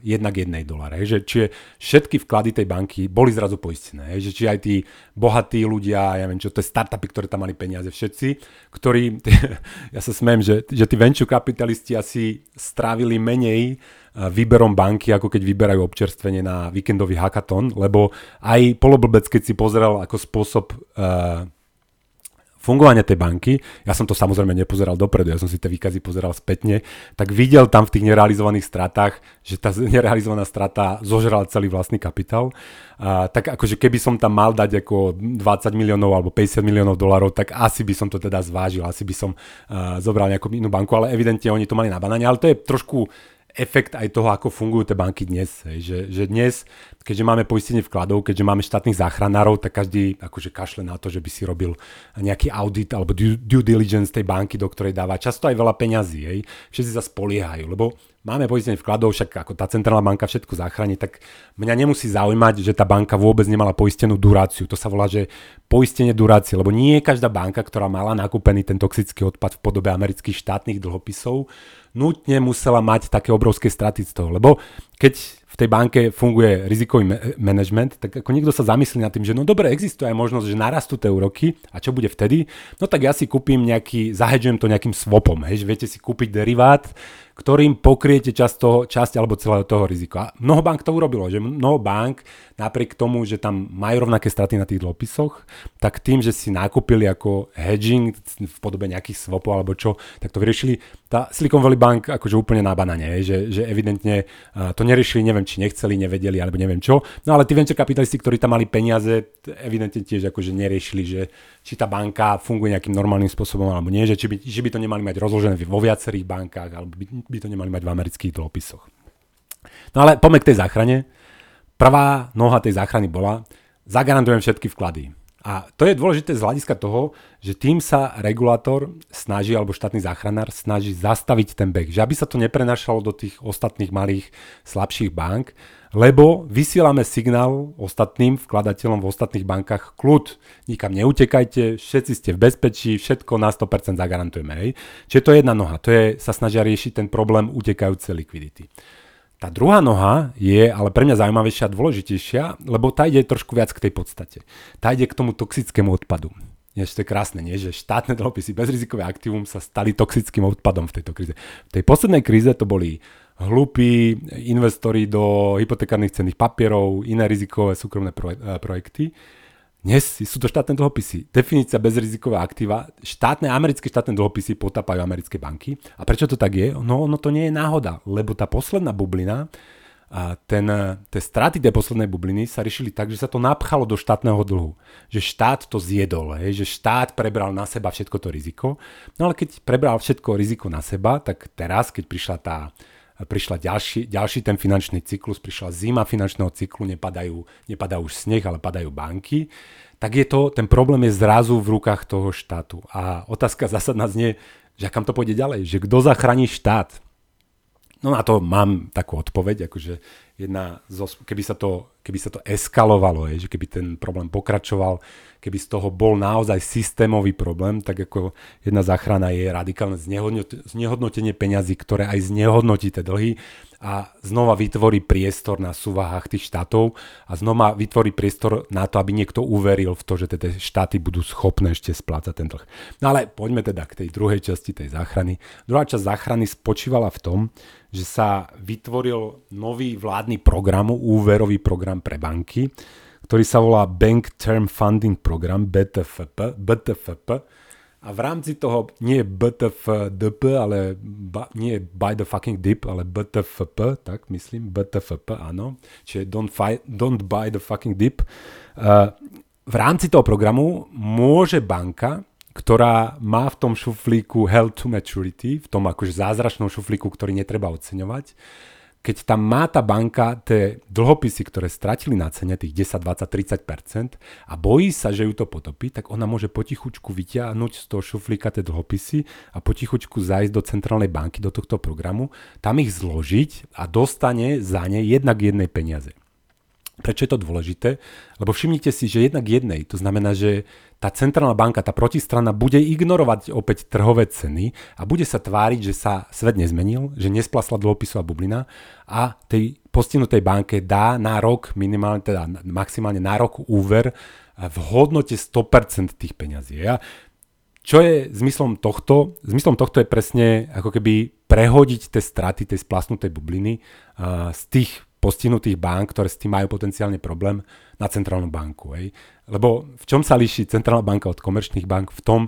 jednak jednej dolára. Že, čiže všetky vklady tej banky boli zrazu poistené. Že, či aj tí bohatí ľudia, ja neviem čo, to je startupy, ktoré tam mali peniaze, všetci, ktorí, ja sa smiem, že, že tí venture kapitalisti asi strávili menej výberom banky, ako keď vyberajú občerstvenie na víkendový hackathon, lebo aj poloblbec, keď si pozrel ako spôsob uh, fungovania tej banky, ja som to samozrejme nepozeral dopredu, ja som si tie výkazy pozeral spätne, tak videl tam v tých nerealizovaných stratách, že tá nerealizovaná strata zožrala celý vlastný kapitál. A, tak akože keby som tam mal dať ako 20 miliónov alebo 50 miliónov dolarov, tak asi by som to teda zvážil, asi by som uh, zobral nejakú inú banku, ale evidentne oni to mali na banáne, ale to je trošku efekt aj toho, ako fungujú tie banky dnes. Hej. Že, že dnes, keďže máme poistenie vkladov, keďže máme štátnych záchranárov, tak každý akože kašle na to, že by si robil nejaký audit alebo due, diligence tej banky, do ktorej dáva často aj veľa peňazí. Hej. Všetci sa spoliehajú, lebo máme poistenie vkladov, však ako tá centrálna banka všetko zachráni, tak mňa nemusí zaujímať, že tá banka vôbec nemala poistenú duráciu. To sa volá, že poistenie durácie, lebo nie je každá banka, ktorá mala nakúpený ten toxický odpad v podobe amerických štátnych dlhopisov, nutne musela mať také obrovské straty z toho. Lebo keď v tej banke funguje rizikový management, tak ako niekto sa zamyslí nad tým, že no dobre, existuje aj možnosť, že narastú tie úroky a čo bude vtedy? No tak ja si kúpim nejaký, zahedžujem to nejakým swapom, hej, že viete si kúpiť derivát, ktorým pokriete časť, toho, časť alebo celého toho rizika. A mnoho bank to urobilo, že mnoho bank napriek tomu, že tam majú rovnaké straty na tých dlhopisoch, tak tým, že si nakúpili ako hedging v podobe nejakých swapov alebo čo, tak to vyriešili. Tá Silicon Valley Bank akože úplne na banane, že, že evidentne to neriešili, neviem, či nechceli, nevedeli alebo neviem čo. No ale tí venture kapitalisti, ktorí tam mali peniaze, evidentne tiež akože neriešili, že či tá banka funguje nejakým normálnym spôsobom alebo nie, že či by, či by to nemali mať rozložené vo viacerých bankách alebo by, by to nemali mať v amerických dlhopisoch. No ale poďme k tej záchrane. Prvá noha tej záchrany bola, zagarantujem všetky vklady. A to je dôležité z hľadiska toho, že tým sa regulátor snaží, alebo štátny záchranár snaží zastaviť ten beh. Že aby sa to neprenašalo do tých ostatných malých, slabších bank, lebo vysielame signál ostatným vkladateľom v ostatných bankách kľud. Nikam neutekajte, všetci ste v bezpečí, všetko na 100% zagarantujeme. Hej. Čiže to je jedna noha, to je, sa snažia riešiť ten problém utekajúcej likvidity. Tá druhá noha je ale pre mňa zaujímavejšia a dôležitejšia, lebo tá ide trošku viac k tej podstate. Tá ide k tomu toxickému odpadu. Nie, to je krásne, nie? že štátne dlhopisy, bezrizikové aktívum sa stali toxickým odpadom v tejto kríze. V tej poslednej kríze to boli hlúpi investori do hypotekárnych cenných papierov, iné rizikové súkromné projekty. Dnes sú to štátne dlhopisy. Definícia bezriziková aktíva. Štátne, americké štátne dlhopisy potápajú americké banky. A prečo to tak je? No ono to nie je náhoda, lebo tá posledná bublina a ten, tie straty tej poslednej bubliny sa riešili tak, že sa to napchalo do štátneho dlhu. Že štát to zjedol, hej, že štát prebral na seba všetko to riziko. No ale keď prebral všetko riziko na seba, tak teraz, keď prišla tá prišla ďalší, ďalší ten finančný cyklus, prišla zima finančného cyklu, nepadajú, nepadajú už sneh, ale padajú banky, tak je to, ten problém je zrazu v rukách toho štátu. A otázka zásadná znie, že kam to pôjde ďalej, že kto zachráni štát. No na to mám takú odpoveď, akože jedna zo, keby, sa to, keby sa to eskalovalo, je, že keby ten problém pokračoval, keby z toho bol naozaj systémový problém, tak ako jedna záchrana je radikálne znehodnotenie peňazí, ktoré aj znehodnotí tie dlhy a znova vytvorí priestor na súvahách tých štátov a znova vytvorí priestor na to, aby niekto uveril v to, že tie štáty budú schopné ešte splácať ten dlh. No ale poďme teda k tej druhej časti tej záchrany. Druhá časť záchrany spočívala v tom, že sa vytvoril nový vládny program, úverový program pre banky, ktorý sa volá Bank Term Funding Program, BTFP, BTFP a v rámci toho nie je BTFDP, ale ba, nie je by the fucking dip, ale BTFP, tak myslím, BTFP, áno. Čiže don't, fight, don't buy the fucking dip. Uh, v rámci toho programu môže banka, ktorá má v tom šuflíku held to maturity, v tom akože zázračnom šuflíku, ktorý netreba oceňovať, keď tam má tá banka tie dlhopisy, ktoré stratili na cene, tých 10, 20, 30% a bojí sa, že ju to potopí, tak ona môže potichučku vyťahnuť z toho šuflíka tie dlhopisy a potichučku zajsť do centrálnej banky, do tohto programu, tam ich zložiť a dostane za ne jednak jednej peniaze. Prečo je to dôležité? Lebo všimnite si, že jednak jednej, to znamená, že tá centrálna banka, tá protistrana bude ignorovať opäť trhové ceny a bude sa tváriť, že sa svet nezmenil, že nesplasla dlhopisová bublina a tej postihnutej banke dá na rok, minimálne teda maximálne na rok úver v hodnote 100% tých peňazí. Ja, čo je zmyslom tohto? Zmyslom tohto je presne ako keby prehodiť tie straty tej splasnutej bubliny uh, z tých postihnutých bank, ktoré s tým majú potenciálne problém, na centrálnu banku. Hej. Lebo v čom sa líši centrálna banka od komerčných bank? V tom,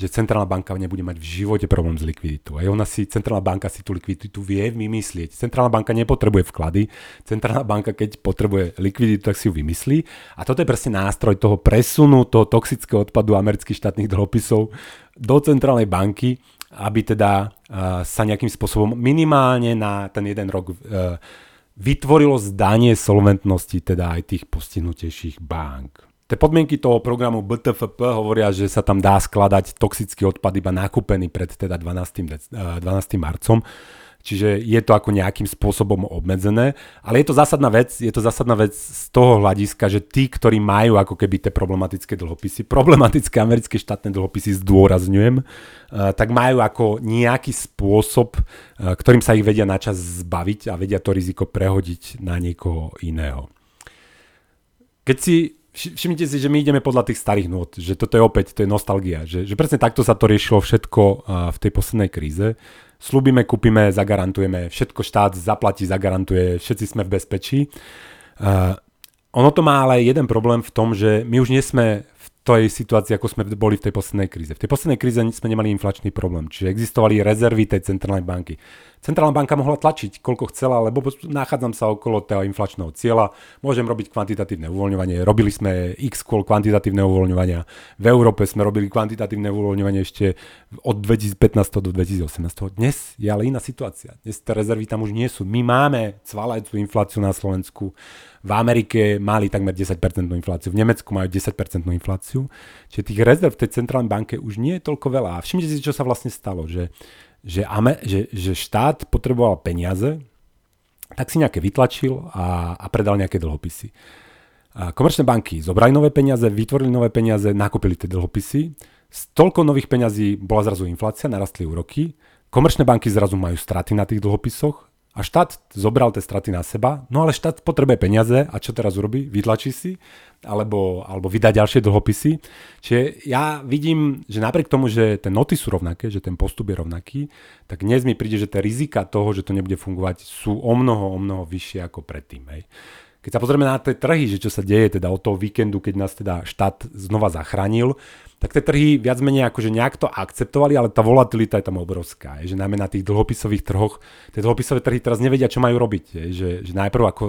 že centrálna banka nebude mať v živote problém s likviditou. Aj ona si, centrálna banka si tú likviditu vie vymyslieť. Centrálna banka nepotrebuje vklady, centrálna banka, keď potrebuje likviditu, tak si ju vymyslí. A toto je presne nástroj toho presunu, toho toxického odpadu amerických štátnych dlhopisov do centrálnej banky, aby teda uh, sa nejakým spôsobom minimálne na ten jeden rok uh, vytvorilo zdanie solventnosti teda aj tých postihnutejších bank. Tie podmienky toho programu BTFP hovoria, že sa tam dá skladať toxický odpad iba nakúpený pred teda 12. 12. marcom čiže je to ako nejakým spôsobom obmedzené, ale je to zásadná vec, je to zásadná vec z toho hľadiska, že tí, ktorí majú ako keby tie problematické dlhopisy, problematické americké štátne dlhopisy zdôrazňujem, uh, tak majú ako nejaký spôsob, uh, ktorým sa ich vedia načas zbaviť a vedia to riziko prehodiť na niekoho iného. Keď si všimnite si, že my ideme podľa tých starých nôd, že toto je opäť, to je nostalgia, že, že presne takto sa to riešilo všetko v tej poslednej kríze slúbime, kúpime, zagarantujeme, všetko štát zaplatí, zagarantuje, všetci sme v bezpečí. Uh, ono to má ale jeden problém v tom, že my už nie sme v tej situácii, ako sme boli v tej poslednej kríze. V tej poslednej kríze sme nemali inflačný problém, čiže existovali rezervy tej centrálnej banky. Centrálna banka mohla tlačiť, koľko chcela, lebo nachádzam sa okolo toho inflačného cieľa, môžem robiť kvantitatívne uvoľňovanie, robili sme x kôl kvantitatívneho uvoľňovania, v Európe sme robili kvantitatívne uvoľňovanie ešte od 2015 do 2018. Dnes je ale iná situácia, dnes tie rezervy tam už nie sú. My máme cvalajúcu infláciu na Slovensku, v Amerike mali takmer 10% infláciu, v Nemecku majú 10% infláciu, čiže tých rezerv v tej centrálnej banke už nie je toľko veľa. A všimnite si, čo sa vlastne stalo, že že, Ame, že, že štát potreboval peniaze, tak si nejaké vytlačil a, a predal nejaké dlhopisy. A komerčné banky zobrali nové peniaze, vytvorili nové peniaze, nakúpili tie dlhopisy. Z toľko nových peňazí bola zrazu inflácia, narastli úroky. Komerčné banky zrazu majú straty na tých dlhopisoch a štát zobral tie straty na seba, no ale štát potrebuje peniaze a čo teraz urobí? Vytlačí si alebo, alebo vydá ďalšie dlhopisy. Čiže ja vidím, že napriek tomu, že tie noty sú rovnaké, že ten postup je rovnaký, tak dnes mi príde, že tie rizika toho, že to nebude fungovať, sú o mnoho, o mnoho vyššie ako predtým. Hej. Keď sa pozrieme na tie trhy, že čo sa deje teda od toho víkendu, keď nás teda štát znova zachránil, tak tie trhy viac menej akože nejak to akceptovali, ale tá volatilita je tam obrovská, je, že najmä na tých dlhopisových trhoch, tie dlhopisové trhy teraz nevedia, čo majú robiť, je, že, že najprv ako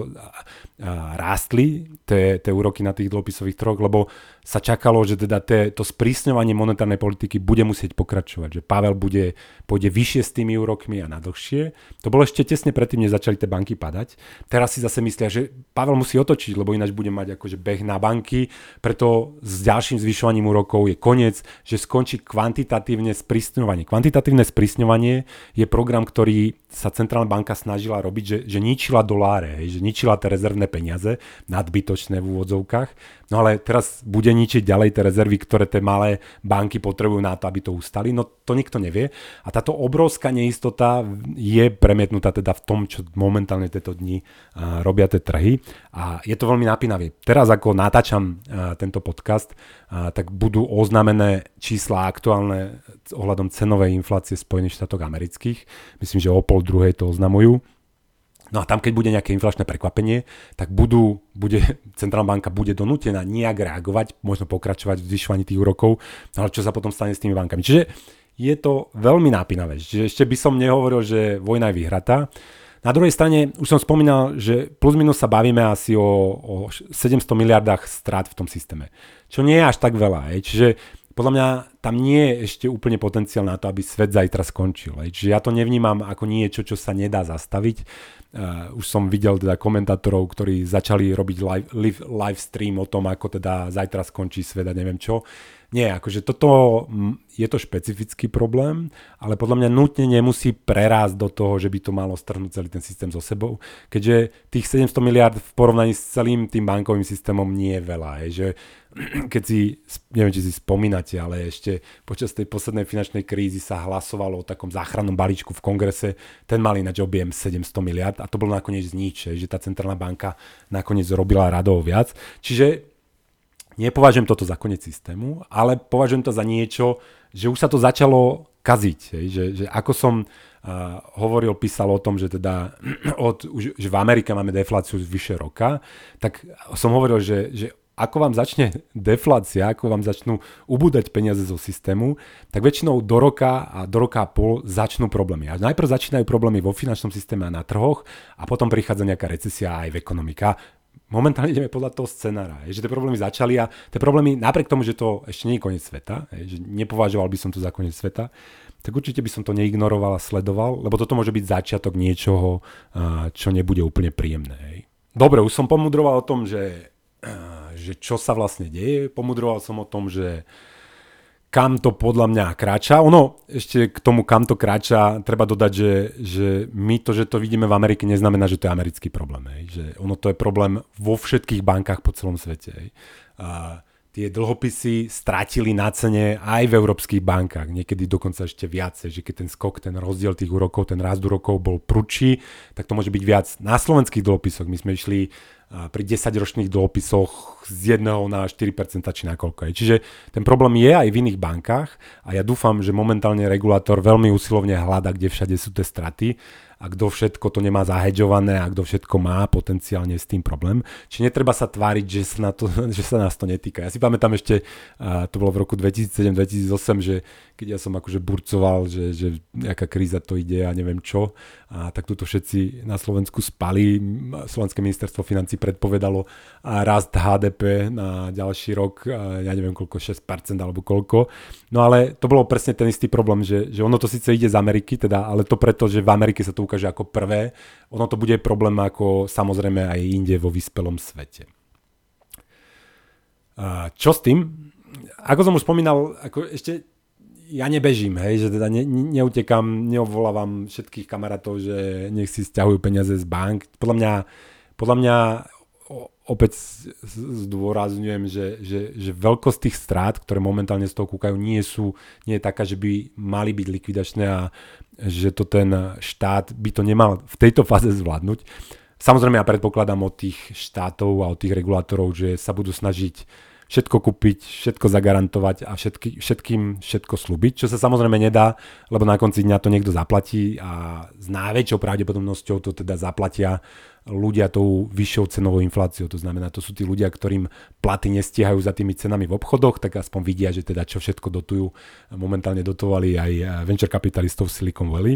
rástli tie, tie úroky na tých dlhopisových trhoch, lebo sa čakalo, že teda te, to sprísňovanie monetárnej politiky bude musieť pokračovať, že Pavel bude, pôjde vyššie s tými úrokmi a na dlhšie. To bolo ešte tesne predtým, než začali tie banky padať. Teraz si zase myslia, že Pavel musí otočiť, lebo ináč bude mať akože beh na banky, preto s ďalším zvyšovaním úrokov je koniec, že skončí kvantitatívne sprísňovanie. Kvantitatívne sprísňovanie je program, ktorý sa centrálna banka snažila robiť, že, že ničila doláre, že ničila tie rezervné peniaze, nadbytočné v úvodzovkách. No ale teraz bude ničiť ďalej tie rezervy, ktoré tie malé banky potrebujú na to, aby to ustali. No to nikto nevie. A táto obrovská neistota je premietnutá teda v tom, čo momentálne tieto dni robia tie trhy. A je to veľmi napínavé. Teraz ako natáčam tento podcast, tak budú oznámené čísla aktuálne ohľadom cenovej inflácie Spojených štátov amerických. Myslím, že o pol druhej to oznamujú. No a tam, keď bude nejaké inflačné prekvapenie, tak budú, bude, centrálna banka bude donútená nejak reagovať, možno pokračovať v zvyšovaní tých úrokov, ale čo sa potom stane s tými bankami. Čiže je to veľmi nápinavé. Čiže ešte by som nehovoril, že vojna je vyhratá. Na druhej strane, už som spomínal, že plus minus sa bavíme asi o, o 700 miliardách strát v tom systéme. Čo nie je až tak veľa. Hej. Čiže podľa mňa tam nie je ešte úplne potenciál na to, aby svet zajtra skončil. Čiže ja to nevnímam ako niečo, čo sa nedá zastaviť. Uh, už som videl teda komentátorov, ktorí začali robiť live, live, live stream o tom, ako teda zajtra skončí svet a neviem čo. Nie, akože toto je to špecifický problém, ale podľa mňa nutne nemusí prerásť do toho, že by to malo strhnúť celý ten systém so sebou, keďže tých 700 miliard v porovnaní s celým tým bankovým systémom nie je veľa. Je, že keď si, neviem, či si spomínate, ale ešte počas tej poslednej finančnej krízy sa hlasovalo o takom záchrannom balíčku v kongrese, ten mal ináč objem 700 miliard a to bolo nakoniec nič, že tá centrálna banka nakoniec robila radov viac. Čiže nepovažujem toto za koniec systému, ale považujem to za niečo, že už sa to začalo kaziť. Že, že ako som uh, hovoril, písal o tom, že teda od, už, že v Amerike máme defláciu vyše roka, tak som hovoril, že, že ako vám začne deflácia, ako vám začnú ubúdať peniaze zo systému, tak väčšinou do roka a do roka a pol začnú problémy. A najprv začínajú problémy vo finančnom systéme a na trhoch a potom prichádza nejaká recesia aj v ekonomika. Momentálne ideme podľa toho scenára, je, že tie problémy začali a tie problémy, napriek tomu, že to ešte nie je koniec sveta, je, že nepovažoval by som to za koniec sveta, tak určite by som to neignoroval a sledoval, lebo toto môže byť začiatok niečoho, čo nebude úplne príjemné. Dobre, už som pomudroval o tom, že že čo sa vlastne deje. Pomudroval som o tom, že kam to podľa mňa kráča. Ono, ešte k tomu, kam to kráča, treba dodať, že, že my to, že to vidíme v Amerike, neznamená, že to je americký problém. Hej. Že ono to je problém vo všetkých bankách po celom svete. Hej. A tie dlhopisy strátili na cene aj v európskych bankách, niekedy dokonca ešte viacej, že keď ten skok, ten rozdiel tých úrokov, ten rast úrokov bol prudší, tak to môže byť viac. Na slovenských dlhopisoch my sme išli pri 10-ročných dlhopisoch z 1 na 4% či na koľko. Čiže ten problém je aj v iných bankách a ja dúfam, že momentálne regulátor veľmi usilovne hľada, kde všade sú tie straty a kto všetko to nemá zahedžované a kto všetko má potenciálne s tým problém. Či netreba sa tváriť, že sa, na to, že sa nás to netýka. Ja si pamätám ešte, to bolo v roku 2007-2008, že keď ja som akože burcoval, že, že nejaká kríza to ide a neviem čo, a tak tuto všetci na Slovensku spali. Slovenské ministerstvo financí predpovedalo rast HDP na ďalší rok, ja neviem koľko, 6% alebo koľko. No ale to bolo presne ten istý problém, že, že ono to síce ide z Ameriky, teda, ale to preto, že v Amerike sa to ukáže ako prvé, ono to bude problém ako samozrejme aj inde vo vyspelom svete. A čo s tým? Ako som už spomínal, ako ešte ja nebežím, hej, že teda ne, neutekam, neovolávam všetkých kamarátov, že nech si stiahujú peniaze z bank. Podľa mňa, podľa mňa opäť zdôrazňujem, že, že, že veľkosť tých strát, ktoré momentálne z toho kúkajú, nie, sú, nie je taká, že by mali byť likvidačné a že to ten štát by to nemal v tejto fáze zvládnuť. Samozrejme ja predpokladám od tých štátov a od tých regulátorov, že sa budú snažiť všetko kúpiť, všetko zagarantovať a všetky, všetkým všetko slúbiť, čo sa samozrejme nedá, lebo na konci dňa to niekto zaplatí a s najväčšou pravdepodobnosťou to teda zaplatia ľudia tou vyššou cenovou infláciou. To znamená, to sú tí ľudia, ktorým platy nestiehajú za tými cenami v obchodoch, tak aspoň vidia, že teda čo všetko dotujú. Momentálne dotovali aj eh, venture kapitalistov v Silicon Valley.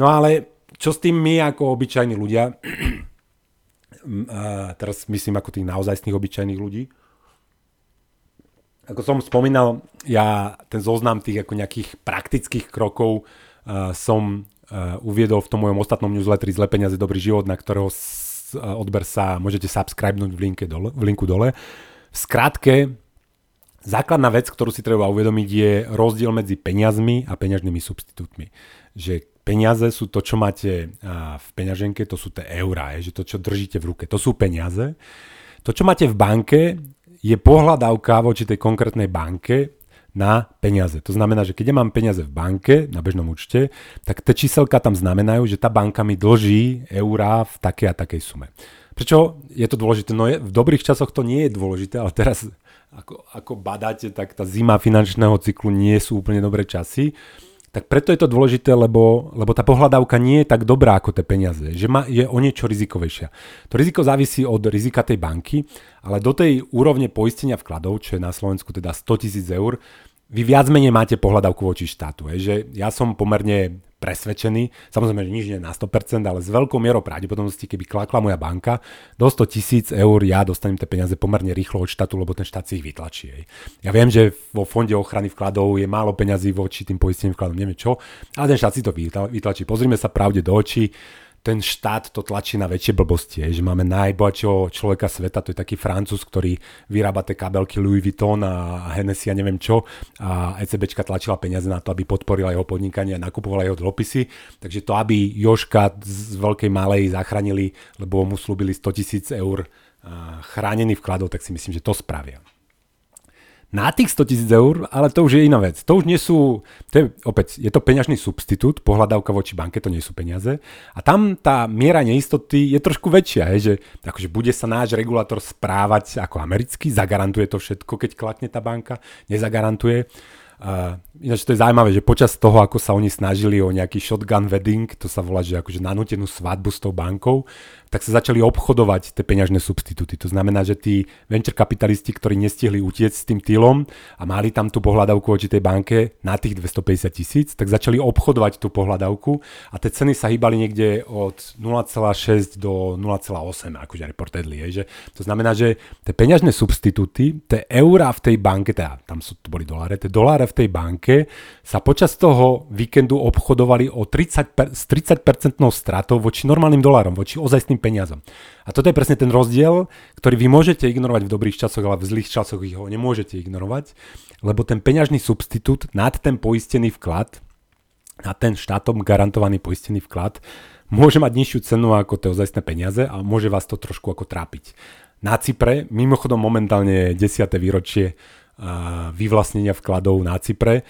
No ale čo s tým my ako obyčajní ľudia, a teraz myslím ako tých naozajstných obyčajných ľudí, ako som spomínal, ja ten zoznam tých ako nejakých praktických krokov uh, som uh, uviedol v tom mojom ostatnom newsletteri Zle peniaze, dobrý život, na ktorého s, uh, odber sa môžete subscribenúť v, linke dole, v linku dole. V skratke, základná vec, ktorú si treba uvedomiť, je rozdiel medzi peniazmi a peňažnými substitútmi. Že peniaze sú to, čo máte v peňaženke, to sú tie eurá, že to, čo držíte v ruke, to sú peniaze. To, čo máte v banke, je pohľadávka voči tej konkrétnej banke na peniaze. To znamená, že keď ja mám peniaze v banke, na bežnom účte, tak tie číselka tam znamenajú, že tá banka mi dlží eurá v takej a takej sume. Prečo je to dôležité? No je, v dobrých časoch to nie je dôležité, ale teraz ako, ako badáte, tak tá zima finančného cyklu nie sú úplne dobré časy tak preto je to dôležité, lebo, lebo tá pohľadávka nie je tak dobrá ako tie peniaze, že má, je o niečo rizikovejšia. To riziko závisí od rizika tej banky, ale do tej úrovne poistenia vkladov, čo je na Slovensku teda 100 tisíc eur, vy viac menej máte pohľadavku voči štátu. Je, že ja som pomerne presvedčený, samozrejme, že nič nie je na 100%, ale s veľkou mierou pravdepodobnosti, keby klakla moja banka, do 100 tisíc eur ja dostanem tie peniaze pomerne rýchlo od štátu, lebo ten štát si ich vytlačí. Hej. Ja viem, že vo fonde ochrany vkladov je málo peňazí voči tým poisteným vkladom, neviem čo, ale ten štát si to vytlačí. Pozrime sa pravde do očí, ten štát to tlačí na väčšie blbosti, že máme najbohatšieho človeka sveta, to je taký francúz, ktorý vyrába tie kabelky Louis Vuitton a Hennessy a neviem čo. A ECBčka tlačila peniaze na to, aby podporila jeho podnikanie a nakupovala jeho dlhopisy, takže to, aby Joška z veľkej malej zachránili, lebo mu slúbili 100 tisíc eur chránený vkladov, tak si myslím, že to spravia na tých 100 tisíc eur, ale to už je iná vec. To už nie sú, to je, opäť, je to peňažný substitút, pohľadávka voči banke, to nie sú peniaze. A tam tá miera neistoty je trošku väčšia, je, že akože bude sa náš regulátor správať ako americký, zagarantuje to všetko, keď klakne tá banka, nezagarantuje. Uh, ináč to je zaujímavé, že počas toho, ako sa oni snažili o nejaký shotgun wedding, to sa volá, že akože nanútenú svadbu s tou bankou, tak sa začali obchodovať tie peňažné substitúty. To znamená, že tí venture kapitalisti, ktorí nestihli utiecť s tým týlom a mali tam tú pohľadavku voči tej banke na tých 250 tisíc, tak začali obchodovať tú pohľadavku a tie ceny sa hýbali niekde od 0,6 do 0,8, akože reportedli. Je, že to znamená, že tie peňažné substitúty, tie eurá v tej banke, teda tam sú, to boli doláre, tie doláre v tej banke sa počas toho víkendu obchodovali o 30, s 30% stratou voči normálnym dolárom, voči ozajstným peniazom. A toto je presne ten rozdiel, ktorý vy môžete ignorovať v dobrých časoch, ale v zlých časoch ho nemôžete ignorovať, lebo ten peňažný substitút nad ten poistený vklad, na ten štátom garantovaný poistený vklad, môže mať nižšiu cenu ako tie ozajstné peniaze a môže vás to trošku ako trápiť. Na Cypre, mimochodom momentálne 10. výročie vyvlastnenia vkladov na Cypre,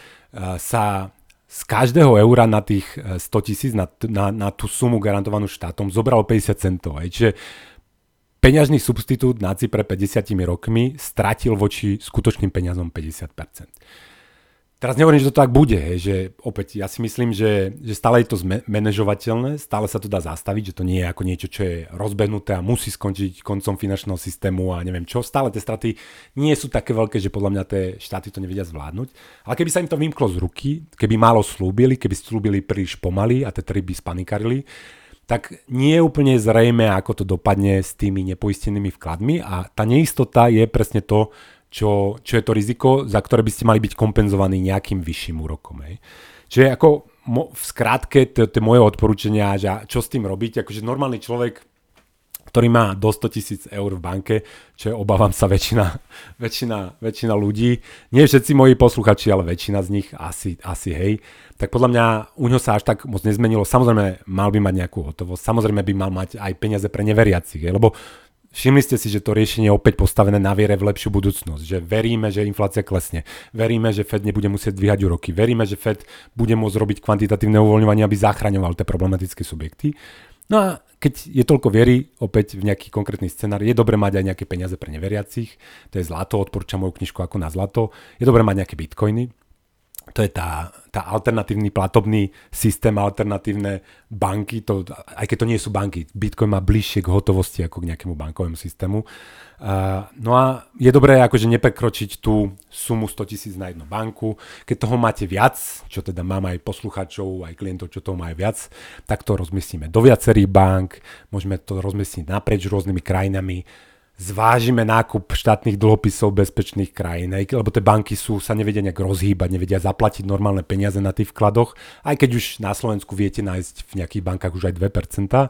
sa z každého eura na tých 100 e, tisíc, na, na, na tú sumu garantovanú štátom, zobral 50 centov. Aj. Čiže peňažný substitút na Cypre 50 rokmi stratil voči skutočným peniazom 50%. Teraz nehovorím, že to tak bude, hej, že opäť ja si myslím, že, že stále je to manažovateľné, stále sa to dá zastaviť, že to nie je ako niečo, čo je rozbehnuté a musí skončiť koncom finančného systému a neviem čo. Stále tie straty nie sú také veľké, že podľa mňa tie štáty to nevedia zvládnuť. Ale keby sa im to vymklo z ruky, keby málo slúbili, keby slúbili príliš pomaly a tie trhy by spanikarili, tak nie je úplne zrejme, ako to dopadne s tými nepoistenými vkladmi a tá neistota je presne to, čo, čo je to riziko, za ktoré by ste mali byť kompenzovaní nejakým vyšším úrokom. Hej. Čiže ako mo, v skrátke to je moje odporúčania, že čo s tým robiť, akože normálny človek, ktorý má do 100 tisíc eur v banke, čo je, obávam sa, väčšina, väčšina, väčšina ľudí, nie všetci moji posluchači, ale väčšina z nich asi, asi hej, tak podľa mňa u ňo sa až tak moc nezmenilo. Samozrejme, mal by mať nejakú hotovosť, samozrejme by mal mať aj peniaze pre neveriacich, hej, lebo Všimli ste si, že to riešenie je opäť postavené na viere v lepšiu budúcnosť, že veríme, že inflácia klesne, veríme, že Fed nebude musieť dvíhať úroky, veríme, že Fed bude môcť robiť kvantitatívne uvoľňovanie, aby zachraňoval tie problematické subjekty. No a keď je toľko viery, opäť v nejaký konkrétny scenár, je dobré mať aj nejaké peniaze pre neveriacich, to je zlato, odporúčam moju knižku ako na zlato, je dobré mať nejaké bitcoiny, to je tá, tá alternatívny platobný systém, alternatívne banky, to, aj keď to nie sú banky, Bitcoin má bližšie k hotovosti ako k nejakému bankovému systému. Uh, no a je dobré akože neprekročiť tú sumu 100 tisíc na jednu banku. Keď toho máte viac, čo teda mám aj poslucháčov, aj klientov, čo toho majú viac, tak to rozmyslíme do viacerých bank, môžeme to rozmyslieť naprieč rôznymi krajinami, zvážime nákup štátnych dlhopisov bezpečných krajín, lebo tie banky sú, sa nevedia nejak rozhýbať, nevedia zaplatiť normálne peniaze na tých vkladoch, aj keď už na Slovensku viete nájsť v nejakých bankách už aj 2%,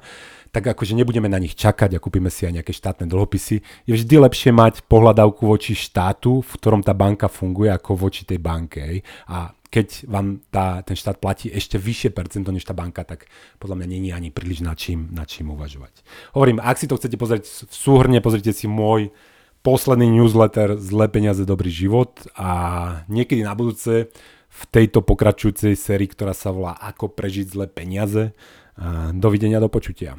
tak akože nebudeme na nich čakať a kúpime si aj nejaké štátne dlhopisy. Je vždy lepšie mať pohľadavku voči štátu, v ktorom tá banka funguje, ako voči tej banke. A keď vám tá, ten štát platí ešte vyššie percento než tá banka, tak podľa mňa není ani príliš na čím, nad čím uvažovať. Hovorím, ak si to chcete pozrieť v súhrne, pozrite si môj posledný newsletter Zlé peniaze, dobrý život a niekedy na budúce v tejto pokračujúcej sérii, ktorá sa volá Ako prežiť zlé peniaze. A dovidenia, do počutia.